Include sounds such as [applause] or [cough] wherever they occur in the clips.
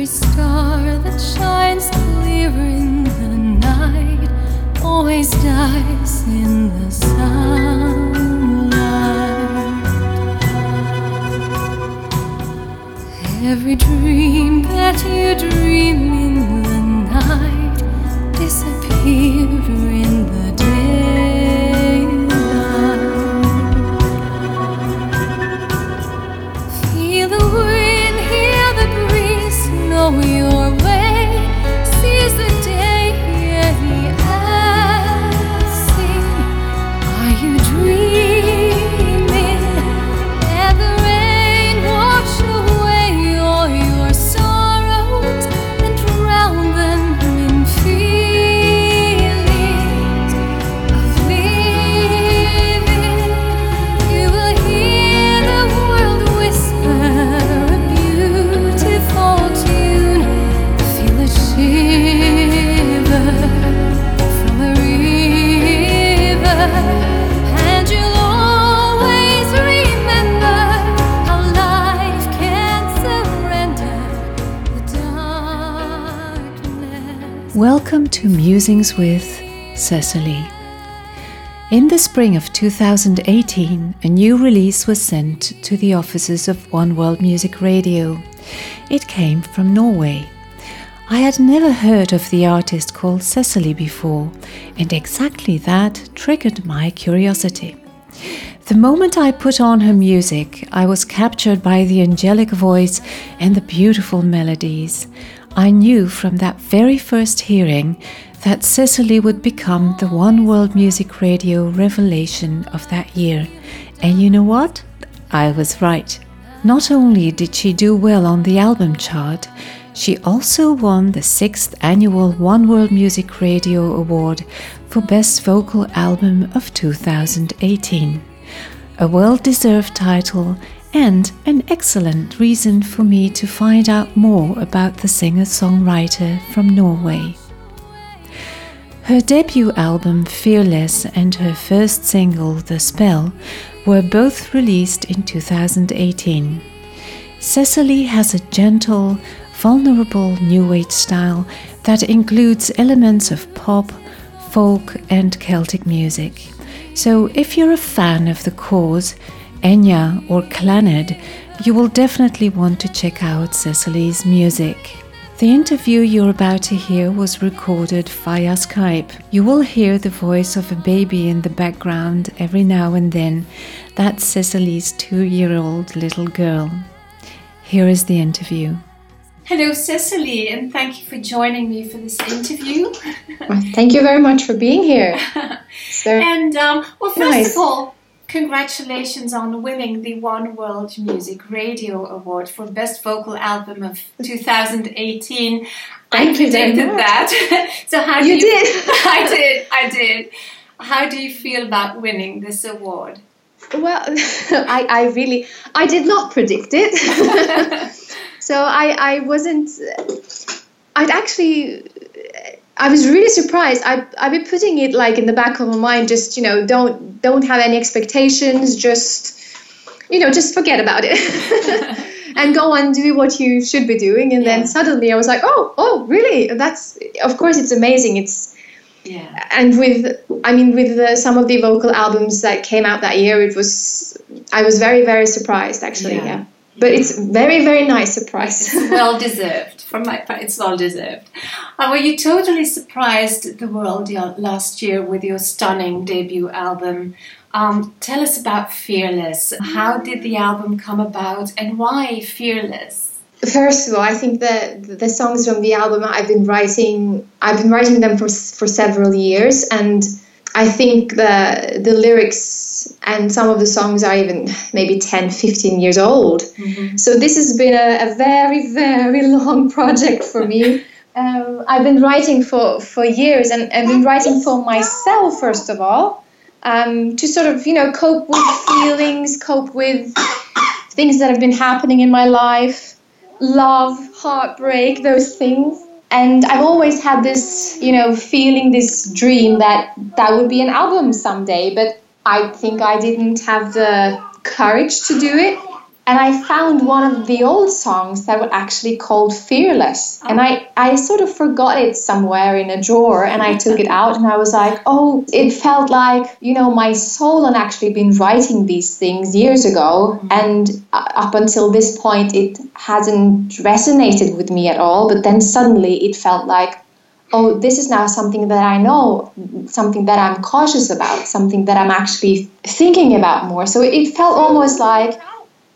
Every star that shines clear in the night always dies in the sunlight. Every dream that you dream in the night disappears Musings with Cecilie. In the spring of 2018, a new release was sent to the offices of One World Music Radio. It came from Norway. I had never heard of the artist called Cecilie before, and exactly that triggered my curiosity. The moment I put on her music, I was captured by the angelic voice and the beautiful melodies. I knew from that very first hearing that Cecilie would become the One World Music Radio revelation of that year. And you know what? I was right. Not only did she do well on the album chart, she also won the sixth annual One World Music Radio Award for Best Vocal Album of 2018. A well deserved title and an excellent reason for me to find out more about the singer songwriter from Norway. Her debut album Fearless and her first single The Spell were both released in 2018. Cecilie has a gentle, vulnerable new age style that includes elements of pop, folk, and Celtic music. So if you're a fan of The Corrs, Enya, or Clannad, you will definitely want to check out Cecilie's music. The interview you're about to hear was recorded via Skype. You will hear the voice of a baby in the background every now and then. That's Cecilie's two year old little girl. Here is the interview. Hello, Cecilie, and thank you for joining me for this interview. Well, thank you very much for being here. [laughs] And, um, well, first Nice. of all, congratulations on winning the One World Music Radio Award for Best Vocal Album of [laughs] 2018. I Thank predicted that. [laughs] so, how do You you did. [laughs] I did, I did. How do you feel about winning this award? well, I, I really, I did not predict it. so I, I wasn't, I'd actually, I was really surprised. I, I've been putting it like in the back of my mind, just, you know, don't, don't have any expectations, just, you know, just forget about it. [laughs] And go and do what you should be doing, and Yeah. then suddenly I was like, "Oh, oh, really? That's of course it's amazing. It's Yeah. and with i mean with the, some of the vocal albums that came out that year it was i was very very surprised actually Yeah. yeah, but it's very very nice surprise [laughs] well deserved. From my part, it's well deserved. Uh, were you totally surprised the world last year with your stunning debut album? Um, tell us about Fearless. How did the album come about, and why Fearless? first of all i think that the songs from the album i've been writing i've been writing them for for several years and i think the the lyrics and some of the songs are even maybe 10 15 years old So this has been a, a very, very long project for me. Um, I've been writing for, for years, and I've been writing for myself first of all, um, to sort of you know cope with feelings, cope with things that have been happening in my life, love, heartbreak, those things. And I've always had this, you know, feeling, this dream that that would be an album someday. But I think I didn't have the courage to do it and I found one of the old songs that were actually called Fearless. And I, I sort of forgot it somewhere in a drawer and I took it out and I was like, oh, it felt like, you know, my soul had actually been writing these things years ago. Mm-hmm. And uh, up until this point, it hasn't resonated with me at all. But then suddenly it felt like, oh, this is now something that I know, something that I'm cautious about, something that I'm actually thinking about more. So it felt almost like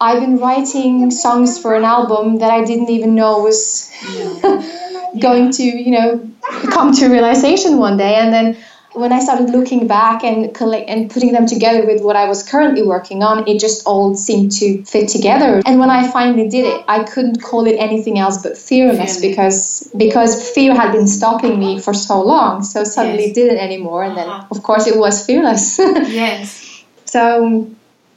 I've been writing songs for an album that I didn't even know was [laughs] going to, you know, come to realization one day. And then when I started looking back and collect and putting them together with what I was currently working on, it just all seemed to fit together. And when I finally did it, I couldn't call it anything else but fearless because because fear had been stopping me for so long. So suddenly Yes. didn't anymore, and then Uh-huh. of course it was fearless. [laughs] Yes. so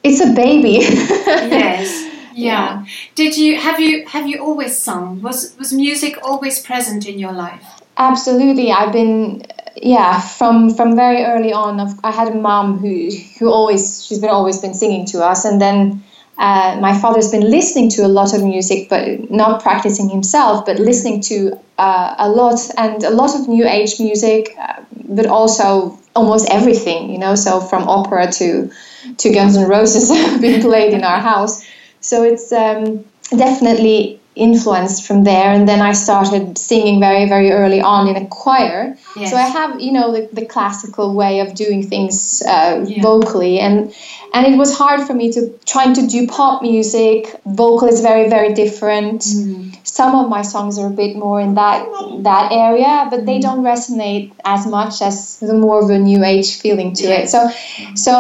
it's a baby. [laughs] Yes. Yeah. Did you have you have you always sung? Was was music always present in your life? Absolutely, I've been yeah from from very early on. I've- I had a mom who who always she's been always been singing to us, and then uh, my father's been listening to a lot of music, but not practicing himself, but listening to uh, a lot and a lot of new age music, uh, but also almost everything, you know. So from opera to to Guns N' Roses [laughs] being played in our house. So it's um, definitely influenced from there. And then I started singing very, very early on in a choir. Yes. So I have, you know, the, the classical way of doing things uh, Yeah. vocally, and and it was hard for me to trying to do pop music. Vocal is very, very different. Mm-hmm. Some of my songs are a bit more in that that area, but they don't resonate as much as the more of a new age feeling to it. Yes. So, so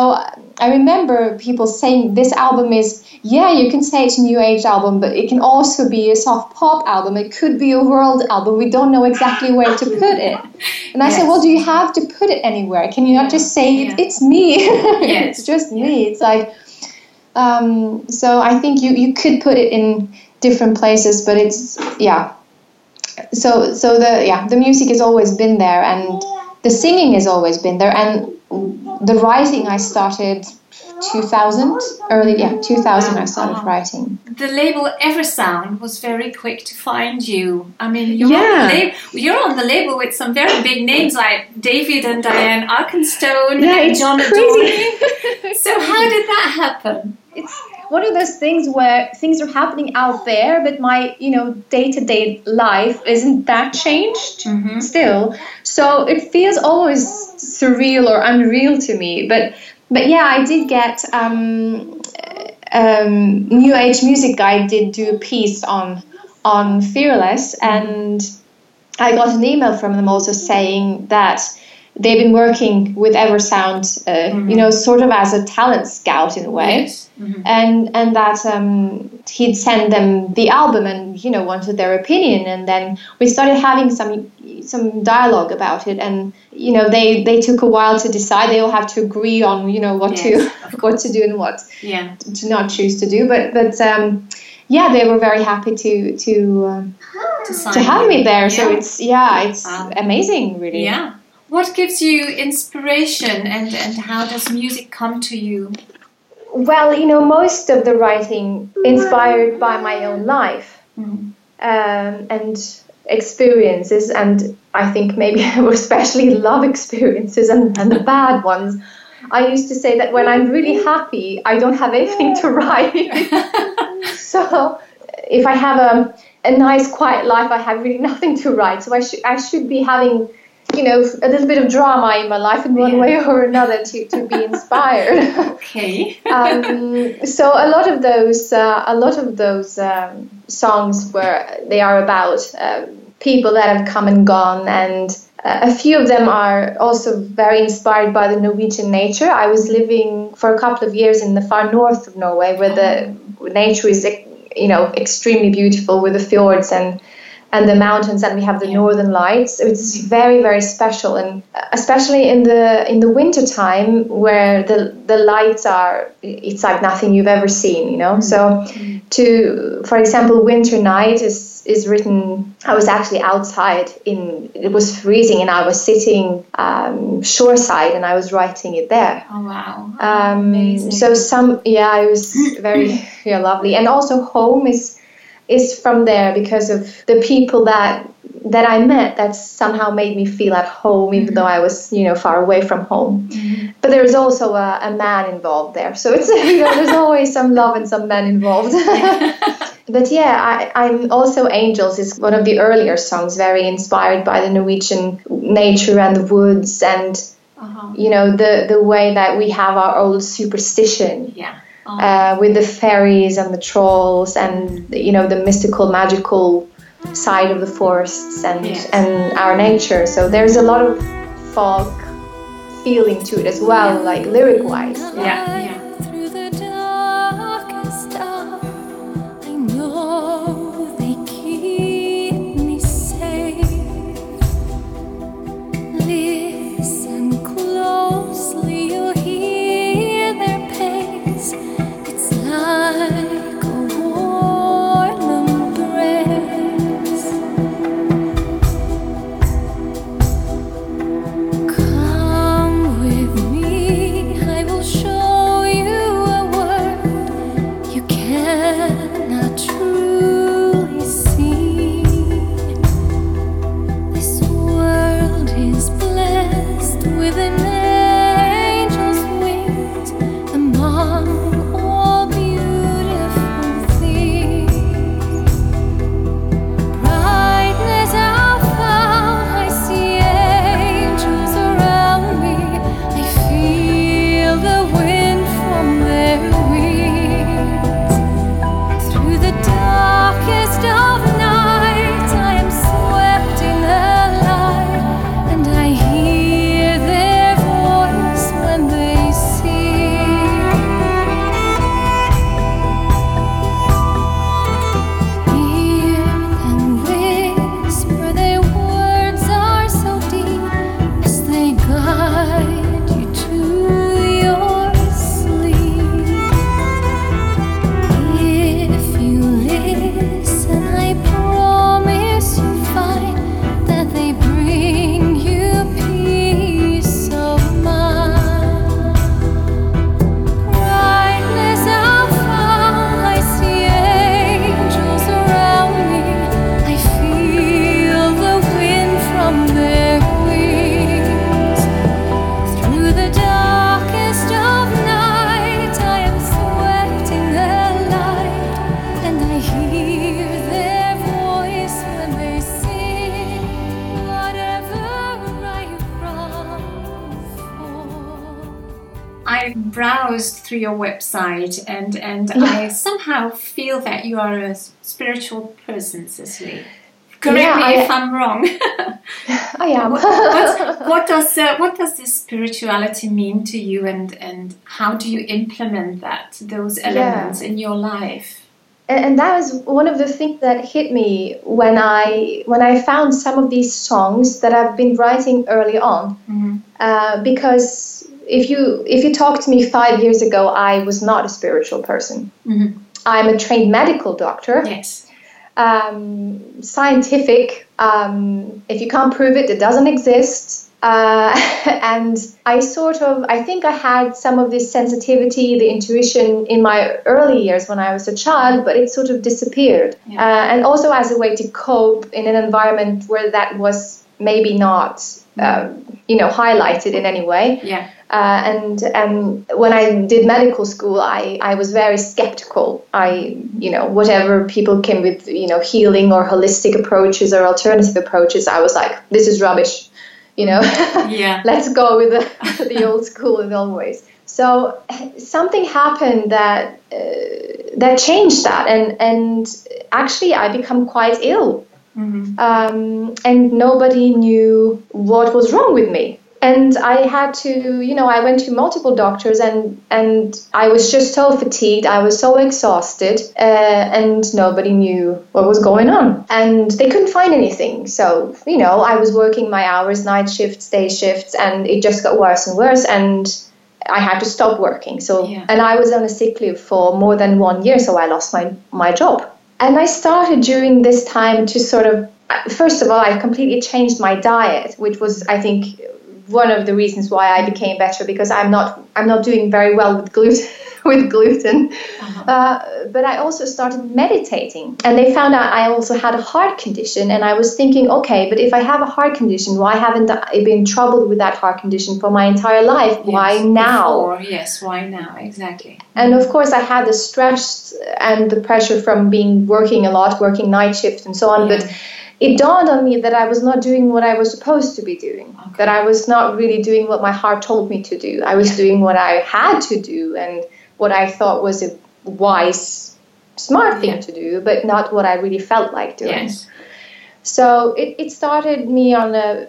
I remember people saying this album is yeah, you can say it's a new age album, but it can also be a soft pop album. It could be a world album. We don't know exactly where to put it. And I said, well, do you have to put it anywhere? Can you not just say Yeah. it's me? [laughs] Yes. it's just me. It's like, um, so I think you, you could put it in different places, but it's, yeah. So, so the, yeah, the music has always been there and the singing has always been there. And the writing I started 2000, early, yeah, 2000 I started Uh-huh. writing. The label Eversound was very quick to find you. I mean, you're, Yeah. on, the lab- you're on the label with some very big names like David and Diane Arkenstone Yeah, and John crazy. Adore. [laughs] So how did that happen? it's one of those things where things are happening out there, but my you know day to day life isn't that changed Mhm. still. So it feels always surreal or unreal to me. But but yeah, I did get um, um, New Age Music Guide did do a piece on on Fearless, and I got an email from them also saying that they've been working with Eversound, uh, you know, sort of as a talent scout in a way Yes. Mhm. and and that um, he'd send them the album and you know wanted their opinion and then we started having some some dialogue about it and you know they they took a while to decide they all have to agree on you know what Yes, to [laughs] what to do and what Yeah. to not choose to do but but um, yeah they were very happy to to um, To, to have you. me there so it's yeah it's Wow. amazing really Yeah. What gives you inspiration and, and how does music come to you? Well, you know, most of the writing inspired by my own life Mhm. um, and experiences, and I think maybe [laughs] especially love experiences and, and the bad ones. I used to say that when I'm really happy, I don't have anything to write. [laughs] so if I have a, a nice, quiet life, I have really nothing to write. So I should I should be having, you know, a little bit of drama in my life in one Yeah. way or another to, to be inspired. [laughs] [laughs] Okay. um, so a lot of those uh, a lot of those um, songs where they are about um, people that have come and gone and uh, a few of them are also very inspired by the Norwegian nature. I was living for a couple of years in the far north of Norway, where the nature is, you know, extremely beautiful with the fjords and and the mountains and we have the northern lights. It's very very special and especially in the in the winter time where the the lights are it's like nothing you've ever seen you know? So to for example winter night is is written i was actually outside in it was freezing and i was sitting um, shoreside and i was writing it there. Oh wow. um, Amazing. so some yeah it was very [clears throat] yeah, lovely. And also home is is from there because of the people that that I met that somehow made me feel at home even though I was you know far away from home. But there's also a, a man involved there. So it's [laughs] you know there's always some love and some men involved. [laughs] But yeah I, I'm also Angels is one of the earlier songs very inspired by the Norwegian nature and the woods and uh-huh. you know the the way that we have our old superstition. Yeah. Oh, uh, with the fairies and the trolls and you know the mystical magical side of the forests and Yes. and our nature so there's a lot of folk feeling to it as well like lyric wise yeah. Yeah. Browsed through your website and and [laughs] I somehow feel that you are a spiritual person, Cecilie. Correct Yeah, me I- if I'm wrong. [laughs] I am [laughs] what, what does uh, what does this spirituality mean to you, and and how do you implement that those elements in your life? and, and that was one of the things that hit me when I when I found some of these songs that I've been writing early on. Uh, because if you if you talked to me five years ago, I was not a spiritual person. Mhm. I'm a trained medical doctor, Yes. um, scientific. Um, if you can't prove it, it doesn't exist. Uh, [laughs] and I sort of, I think I had some of this sensitivity, the intuition in my early years when I was a child, but it sort of disappeared. Yeah. Uh, and also as a way to cope in an environment where that was maybe not, um, you know, highlighted in any way. Yeah. Uh, and and when I did medical school, I, I was very skeptical. I you know whatever people came with you know healing or holistic approaches or alternative approaches, I was like this is rubbish, you know. [laughs] Yeah. Let's go with the, [laughs] the old school in old ways. So something happened that uh, that changed that, and and actually I become quite ill Mhm. um, and nobody knew what was wrong with me. And I had to, you know, I went to multiple doctors, and and I was just so fatigued. I was so exhausted, uh, and nobody knew what was going on, and they couldn't find anything. So, you know, I was working my hours, night shifts, day shifts, and it just got worse and worse, and I had to stop working. So, Yeah. and I was on a sick leave for more than one year, so I lost my my job. And I started during this time to sort of, first of all, I completely changed my diet, which was, I think, one of the reasons why I became better because I'm not I'm not doing very well with gluten [laughs] with gluten. Uh, but I also started meditating, and they found out I also had a heart condition, and I was thinking, okay, but if I have a heart condition, why haven't I been troubled with that heart condition for my entire life? Why now? before, yes, why now? Exactly. And of course, I had the stress and the pressure from being working a lot, working night shifts and so on. Yeah. But it dawned on me that I was not doing what I was supposed to be doing. Okay. That I was not really doing what my heart told me to do. I was doing what I had to do and what I thought was a wise, smart thing Yeah. to do, but not what I really felt like doing. Yes. So it, it started me on a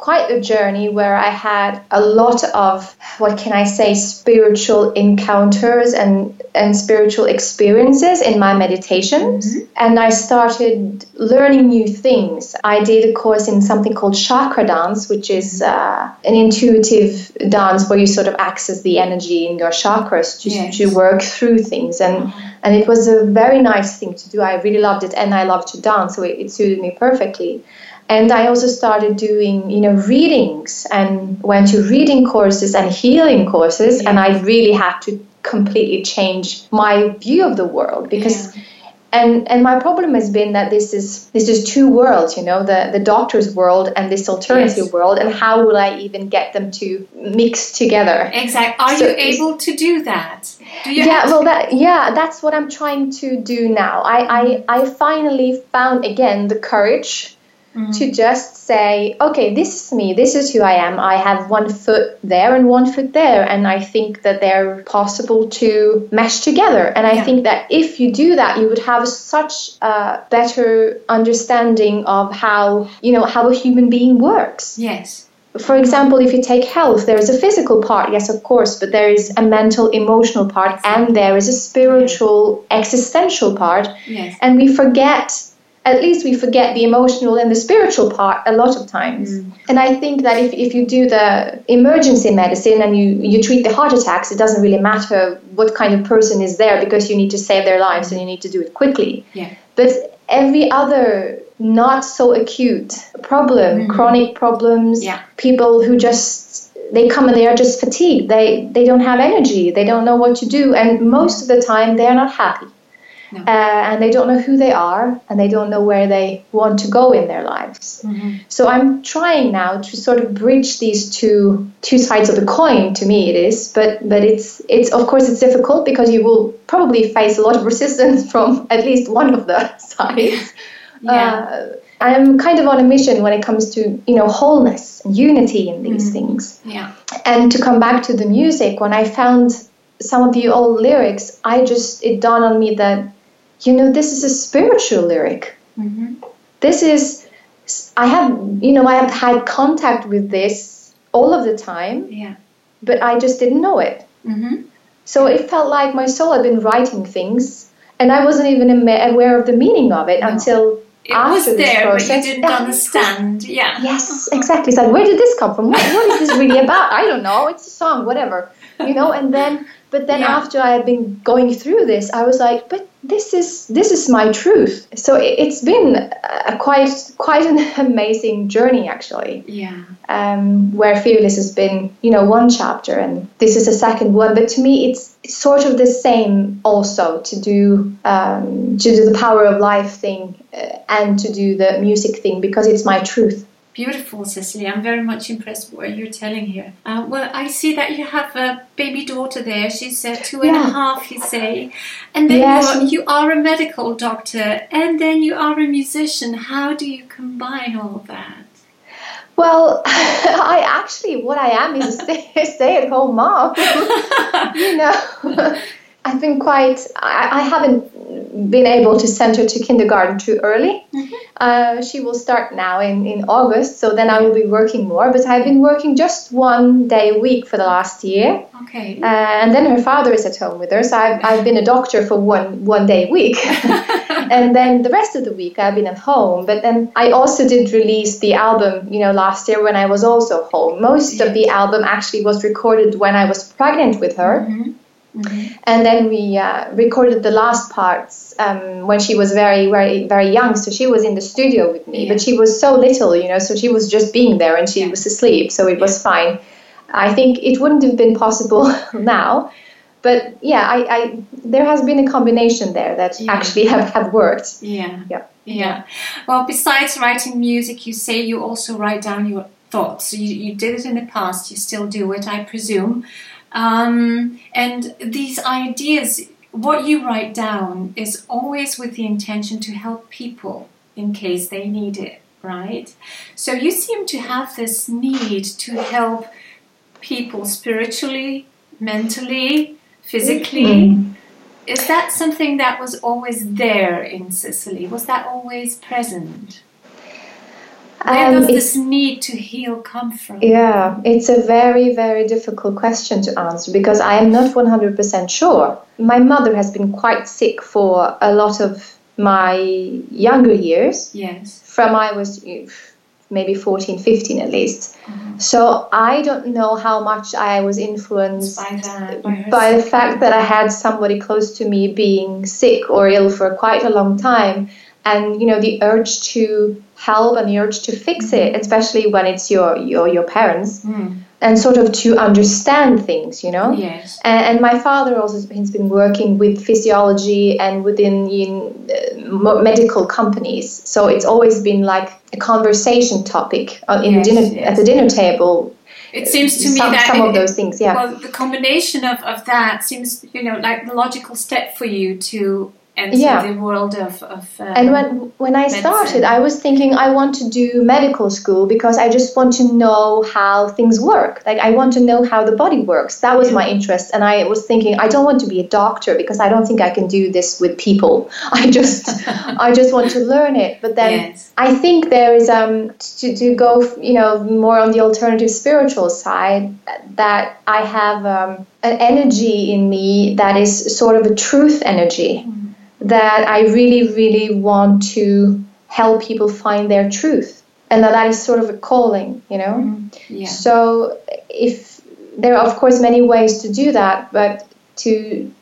quite a journey where I had a lot of what can I say spiritual encounters and and spiritual experiences in my meditations mm-hmm. and I started learning new things. I did a course in something called chakra dance which is mm-hmm. uh, an intuitive dance where you sort of access the energy in your chakras to, Yes. to work through things and mm-hmm. and it was a very nice thing to do. I really loved it, and I love to dance, so it, it suited me perfectly. And I also started doing, you know, readings and went to reading courses and healing courses, and I really had to completely change my view of the world because. And, and my problem has been that this is this is two worlds, you know, the, the doctor's world and this alternative Yes. world, and how will I even get them to mix together? Exactly. Are So you able to do that? Do you yeah well that yeah that's what i'm trying to do now i i, I finally found again the courage Mm-hmm. to just say okay this is me this is who i am i have one foot there and one foot there and i think that they're possible to mesh together and i Yeah. think that if you do that you would have such a better understanding of how you know how a human being works Yes. for example, if you take health, there is a physical part, yes, of course, but there is a mental, emotional part, and there is a spiritual, existential part. Yes. And we forget, at least we forget the emotional and the spiritual part a lot of times. Mm. And I think that if, if you do the emergency medicine and you, you treat the heart attacks, it doesn't really matter what kind of person is there because you need to save their lives and you need to do it quickly. Yeah. But every other not so acute problem, mm. chronic problems, Yeah. people who just they come and they are just fatigued. They they don't have energy. They don't know what to do, and most of the time they are not happy. No. Uh, and they don't know who they are, and they don't know where they want to go in their lives. So I'm trying now to sort of bridge these two two sides of the coin. To me, it is, but but it's it's of course it's difficult because you will probably face a lot of [laughs] resistance from at least one of the [laughs] sides. Yeah. Uh, I'm kind of on a mission when it comes to you know wholeness and unity in these things. Yeah. And to come back to the music, when I found some of the old lyrics, I just it dawned on me that you know this is a spiritual lyric. This is I have you know I have had contact with this all of the time, Yeah. but I just didn't know it. Mm-hmm. So it felt like my soul had been writing things, and I wasn't even aware of the meaning of it No. until It after was this there, but you didn't Yeah. understand. Yeah. Yes, exactly. It's like, where did this come from? What, what is this really about? I don't know. It's a song, whatever, you know. And then, but then Yeah. after I had been going through this, I was like, but this is this is my truth. So it, it's been a quite quite an [laughs] amazing journey, actually. Yeah. Um, where fearless has been, you know, one chapter, and this is a second one. But to me, it's, it's sort of the same also to do um, to do the power of life thing uh, and to do the music thing because it's my truth. Beautiful, Cecilie. I'm very much impressed with what you're telling here. Uh, well, I see that you have a baby daughter there. She's uh, two and a half, you say. And then you're, you are a medical doctor and then you are a musician. How do you combine all of that? Well, [laughs] I actually, what I am is a stay, [laughs] stay at home mom. [laughs] you know, I've been quite. I, I haven't been able to send her to kindergarten too early. Mm-hmm. Uh, she will start now in, in August, so then I will be working more. But I've been working just one day a week for the last year. Okay. Uh, and then her father is at home with her, so I've, [laughs] I've been a doctor for one one day a week. [laughs] and then the rest of the week I've been at home. But then I also did release the album, you know, last year when I was also home. Most of the album actually was recorded when I was pregnant with her. Mm-hmm. Mm-hmm. And then we uh, recorded the last parts um, when she was very, very, very young. So she was in the studio with me, yeah. but she was so little, you know, so she was just being there and she yeah. was asleep. So it yeah. was fine. I think it wouldn't have been possible [laughs] now. But yeah, I, I, there has been a combination there that actually have, have worked. Yeah. Yeah. Yeah. Well, besides writing music, you say you also write down your thoughts. You, you did it in the past, you still do it, I presume. Um, and these ideas, what you write down, is always with the intention to help people in case they need it, right? So you seem to have this need to help people spiritually, mentally, physically. Mm-hmm. Is that something that was always there in Cecilie? Was that always present? Where um, does this need to heal come from? Yeah, it's a very, very difficult question to answer because I am not 100% sure. My mother has been quite sick for a lot of my younger years. Yes. From I was maybe 14, 15 at least. Mm-hmm. So I don't know how much I was influenced by, that, by, by the fact that I had somebody close to me being sick or ill for quite a long time and you know the urge to help and the urge to fix it especially when it's your your your parents mm. and sort of to understand things you know? Yes. And, and, my father also has been working with physiology and within in, uh, medical companies. So it's always been like a conversation topic uh, in yes, dinner yes. at the dinner table. It seems to me some, that some it, of those things yeah. well the combination of, of that seems you know like the logical step for you to enter yeah. the world of, of um, and when when I medicine. started I was thinking I want to do medical school because I just want to know how things work like I want to know how the body works that was yeah. my interest and I was thinking I don't want to be a doctor because I don't think I can do this with people [laughs] I just I just want to learn it but then yes. I think there is um to, to go you know more on the alternative spiritual side that I have um, an energy in me that is sort of a truth energy mm that I really, really want to help people find their truth, and that that is sort of a calling, you know. Mm, yeah. So if there are of course many ways to do that, but to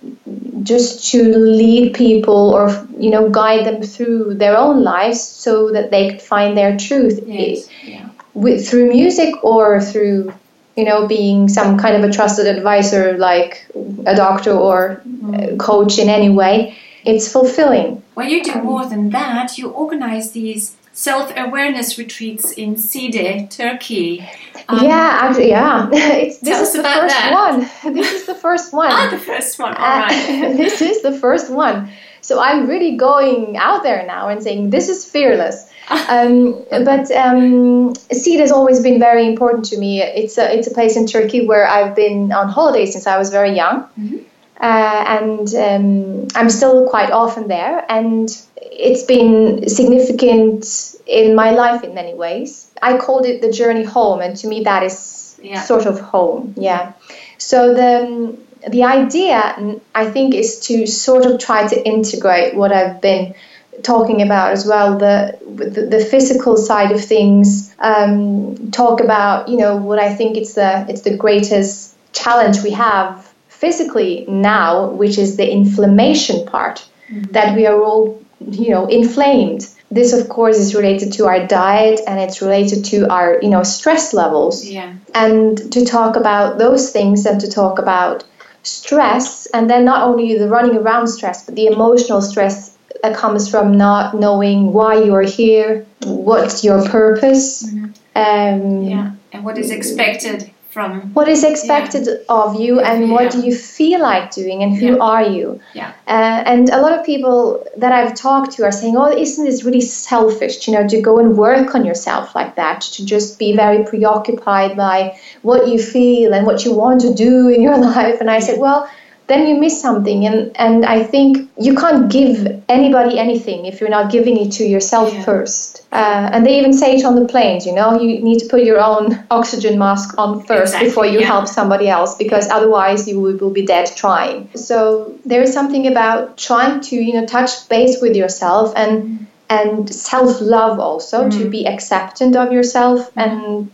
just to lead people or you know guide them through their own lives so that they could find their truth yes. yeah. with, through music or through you know being some kind of a trusted advisor like a doctor or mm. a coach in any way it's fulfilling. Well, you do more than that. You organize these self awareness retreats in Side, Turkey. Um, yeah, actually, yeah. [laughs] It's, this is the first that. one. [laughs] This is the first one. ah, the first one. All right. [laughs] this is the first one. So I'm really going out there now and saying this is fearless. um, but um, Side has always been very important to me. It's a it's a place in Turkey where I've been on holiday since I was very young. Mm-hmm. Uh, and um, I'm still quite often there, and it's been significant in my life in many ways. I called it the journey home, and to me, that is yeah. sort of home. Yeah. So the the idea, I think, is to sort of try to integrate what I've been talking about as well the the, the physical side of things um, talk about you know what I think it's the it's the greatest challenge we have physically now, which is the inflammation part, mm-hmm. that we are all, you know, inflamed. This, of course, is related to our diet and it's related to our, you know, stress levels. Yeah. And to talk about those things and to talk about stress, and then not only the running around stress, but the emotional stress that comes from not knowing why you are here, what's your purpose. Mm-hmm. Um, yeah, and what is expected from what is expected yeah. of you and what do you feel like doing and who yeah. are you yeah uh, and a lot of people that i've talked to are saying oh isn't this really selfish you know to go and work on yourself like that to just be very preoccupied by what you feel and what you want to do in your [laughs] life and i said well then you miss something. And, and I think you can't give anybody anything if you're not giving it to yourself Yeah. first. Uh, and they even say it on the planes, you know, you need to put your own [laughs] oxygen mask on first Exactly, before you yeah. help somebody else because otherwise you will, will be dead trying. So there is something about trying to, you know, touch base with yourself and and self-love also to be acceptant of yourself and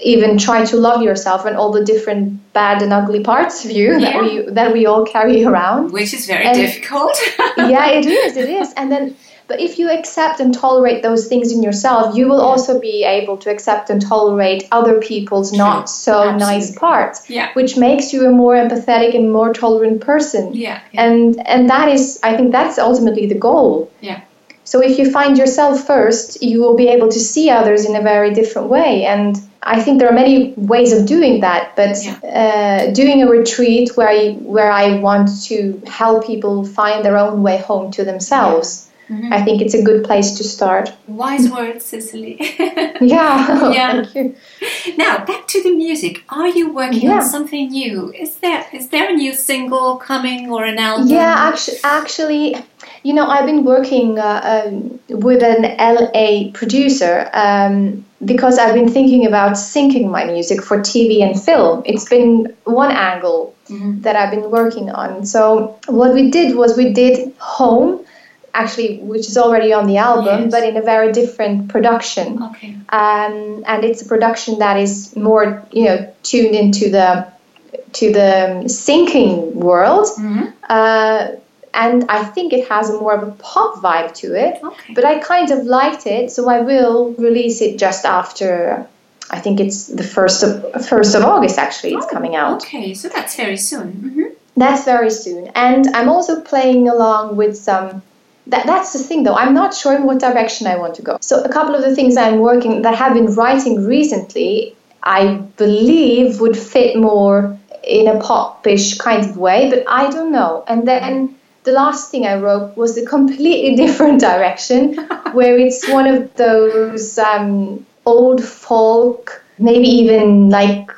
even try to love yourself and all the different bad and ugly parts of you Yeah. that we that we all carry around Which is very And- difficult. [laughs] yeah, it is. It is. And then, but if you accept and tolerate those things in yourself, you will also be able to accept and tolerate other people's not so nice parts, Yeah. which makes you a more empathetic and more tolerant person. Yeah. yeah. And and that is, I think, that's ultimately the goal. Yeah. So if you find yourself first, you will be able to see others in a very different way. And I think there are many ways of doing that, but uh, doing a retreat where I, where I want to help people find their own way home to themselves, Mhm. I think it's a good place to start. Wise words, Cecilie. [laughs] Yeah, [laughs] Yeah. thank you. now back to the music. Are you working Yeah. on something new? Is there is there a new single coming or an album? Yeah, actually, actually, you know, I've been working uh, um, with an LA producer um, because I've been thinking about syncing my music for TV and film. It's been one angle Mhm. that I've been working on. So what we did was we did Home, actually, which is already on the album, Yes. but in a very different production Okay. um, and it's a production that is more you know tuned into the to the syncing world Mhm. uh, and I think it has a more of a pop vibe to it Okay. but I kind of liked it so I will release it just after I think it's the first of first of August actually it's Oh, coming out Okay, so that's very soon. hmm that's very soon. And I'm also playing along with some. That, that's the thing, though. I'm not sure in what direction I want to go. So, a couple of the things I'm working that have been writing recently, I believe would fit more in a popish kind of way, but I don't know. And then the last thing I wrote was a completely [laughs] different direction, where it's one of those um, old folk, maybe even like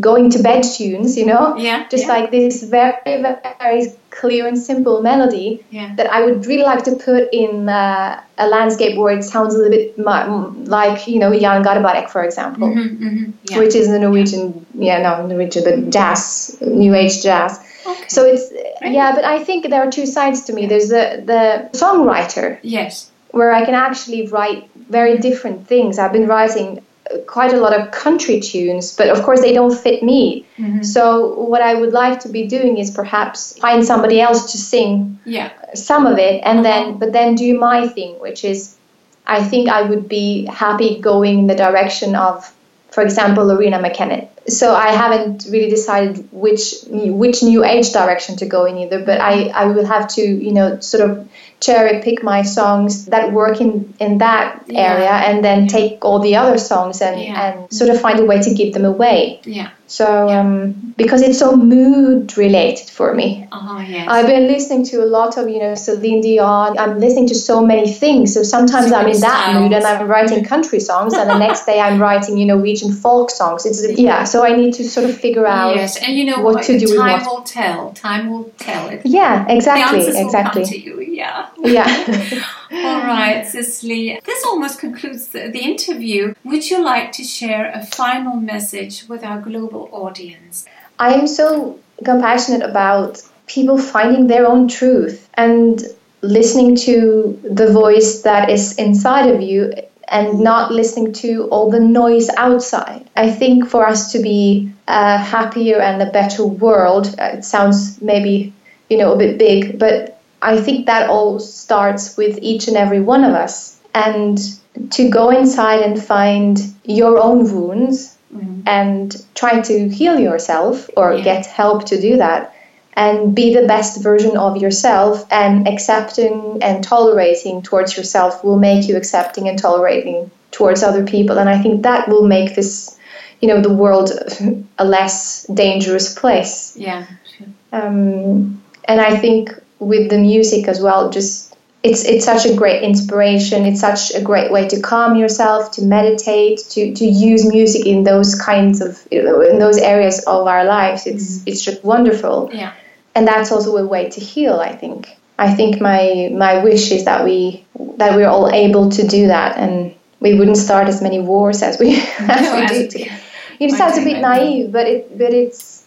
going to bed tunes, you know? Yeah. just yeah. like this very very clear and simple melody Yeah. that I would really like to put in uh, a landscape where it sounds a little bit mu- like you know Jan Garbarek for example Mhm, mhm, Yeah. which is the Norwegian yeah no Norwegian but jazz new age jazz okay. so it's yeah but I think there are two sides to me there's the the songwriter yes. where I can actually write very different things I've been writing quite a lot of country tunes but of course they don't fit me Mhm. so what I would like to be doing is perhaps find somebody else to sing Yeah. some of it and then but then do my thing, which is I think I would be happy going in the direction of, for example, Loreena McKennitt. So I haven't really decided which which new age direction to go in either, but I, I will have to, you know, sort of cherry pick my songs that work in, in that Yeah. area and then Yeah. take all the other songs and, Yeah. and sort of find a way to give them away. Yeah. So um, because it's so mood related for me. Oh yes. I've been listening to a lot of, you know, Celine Dion. I'm listening to so many things. So sometimes So I'm in that mood and I'm writing country songs, and the [laughs] next day I'm writing, you know, Norwegian folk songs. It's yeah. So I need to sort of figure out. yes, and you know what to do with Time will tell. Time will tell it. Yeah, exactly, exactly. you. Yeah. Yeah. [laughs] [laughs] All [laughs] right, Cecilie. This almost concludes the, the interview. Would you like to share a final message with our global audience? I am so compassionate about people finding their own truth and listening to the voice that is inside of you and not listening to all the noise outside. I think for us to be a happier and a better world, uh, it sounds maybe, you know, a bit big, but I think that all starts with each and every one of us. And to go inside and find your own wounds Mhm. and try to heal yourself or Yeah. get help to do that and be the best version of yourself and accepting and tolerating towards yourself will make you accepting and tolerating towards other people and i think that will make this you know the world [laughs] a less dangerous place Yeah. Sure. um, and I think with the music as well just it's it's such a great inspiration. It's such a great way to calm yourself to meditate to to use music in those kinds of in those areas of our lives. It's mm-hmm. it's just wonderful. Yeah. And that's also a way to heal i think. I think my my wish is that we that we're all able to do that and we wouldn't start as many wars as we [laughs] as no, we do you [laughs] it sounds a bit naive but it but it's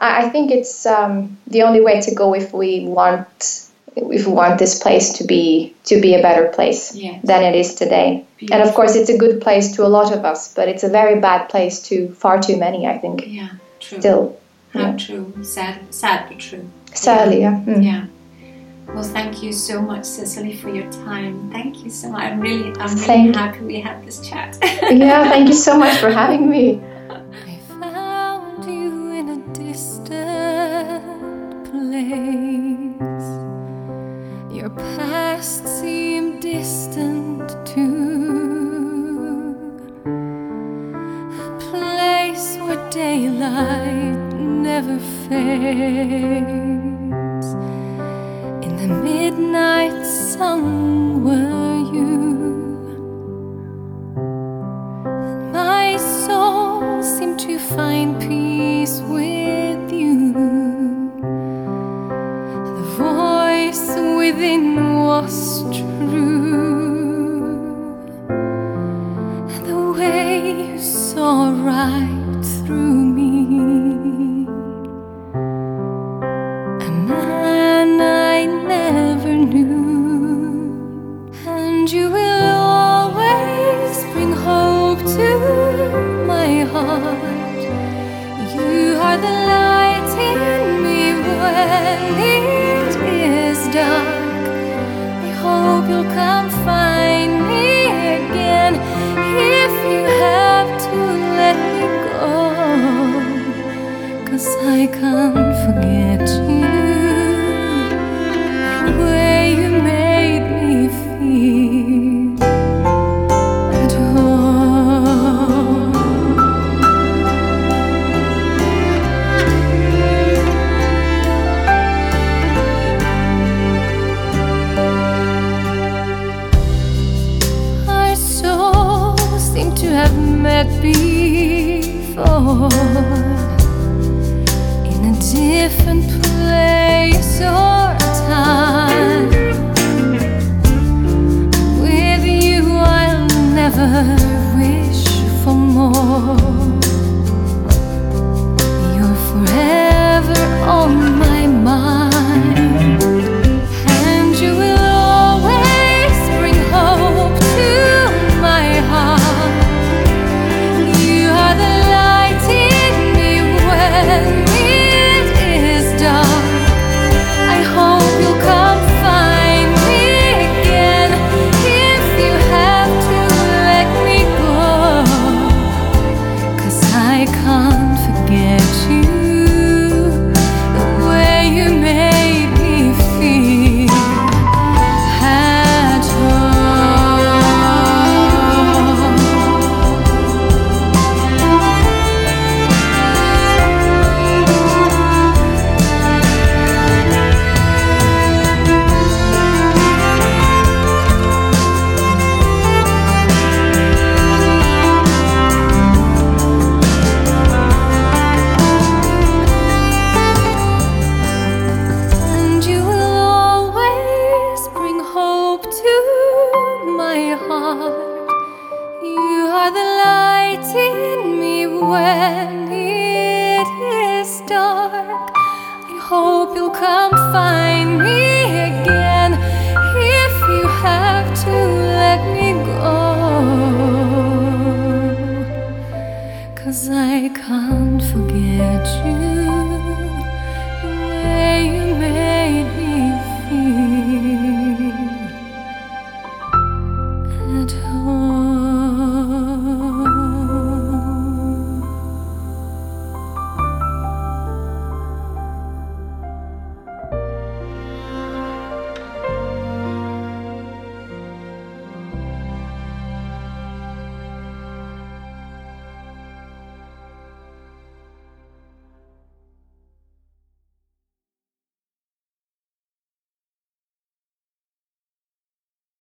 I think it's um, the only way to go if we want if we want this place to be to be a better place yes. than it is today. Beautiful. And of course, it's a good place to a lot of us, but it's a very bad place to far too many. I think. Yeah, true. Still. How yeah. true. Sad, sad but true. Sadly, yeah. Yeah. Mm. yeah. Well, thank you so much, Cecilie, for your time. Thank you so much. I'm really, I'm really thank happy we had this chat. yeah, thank you so [laughs] much for having me. I can't forget you.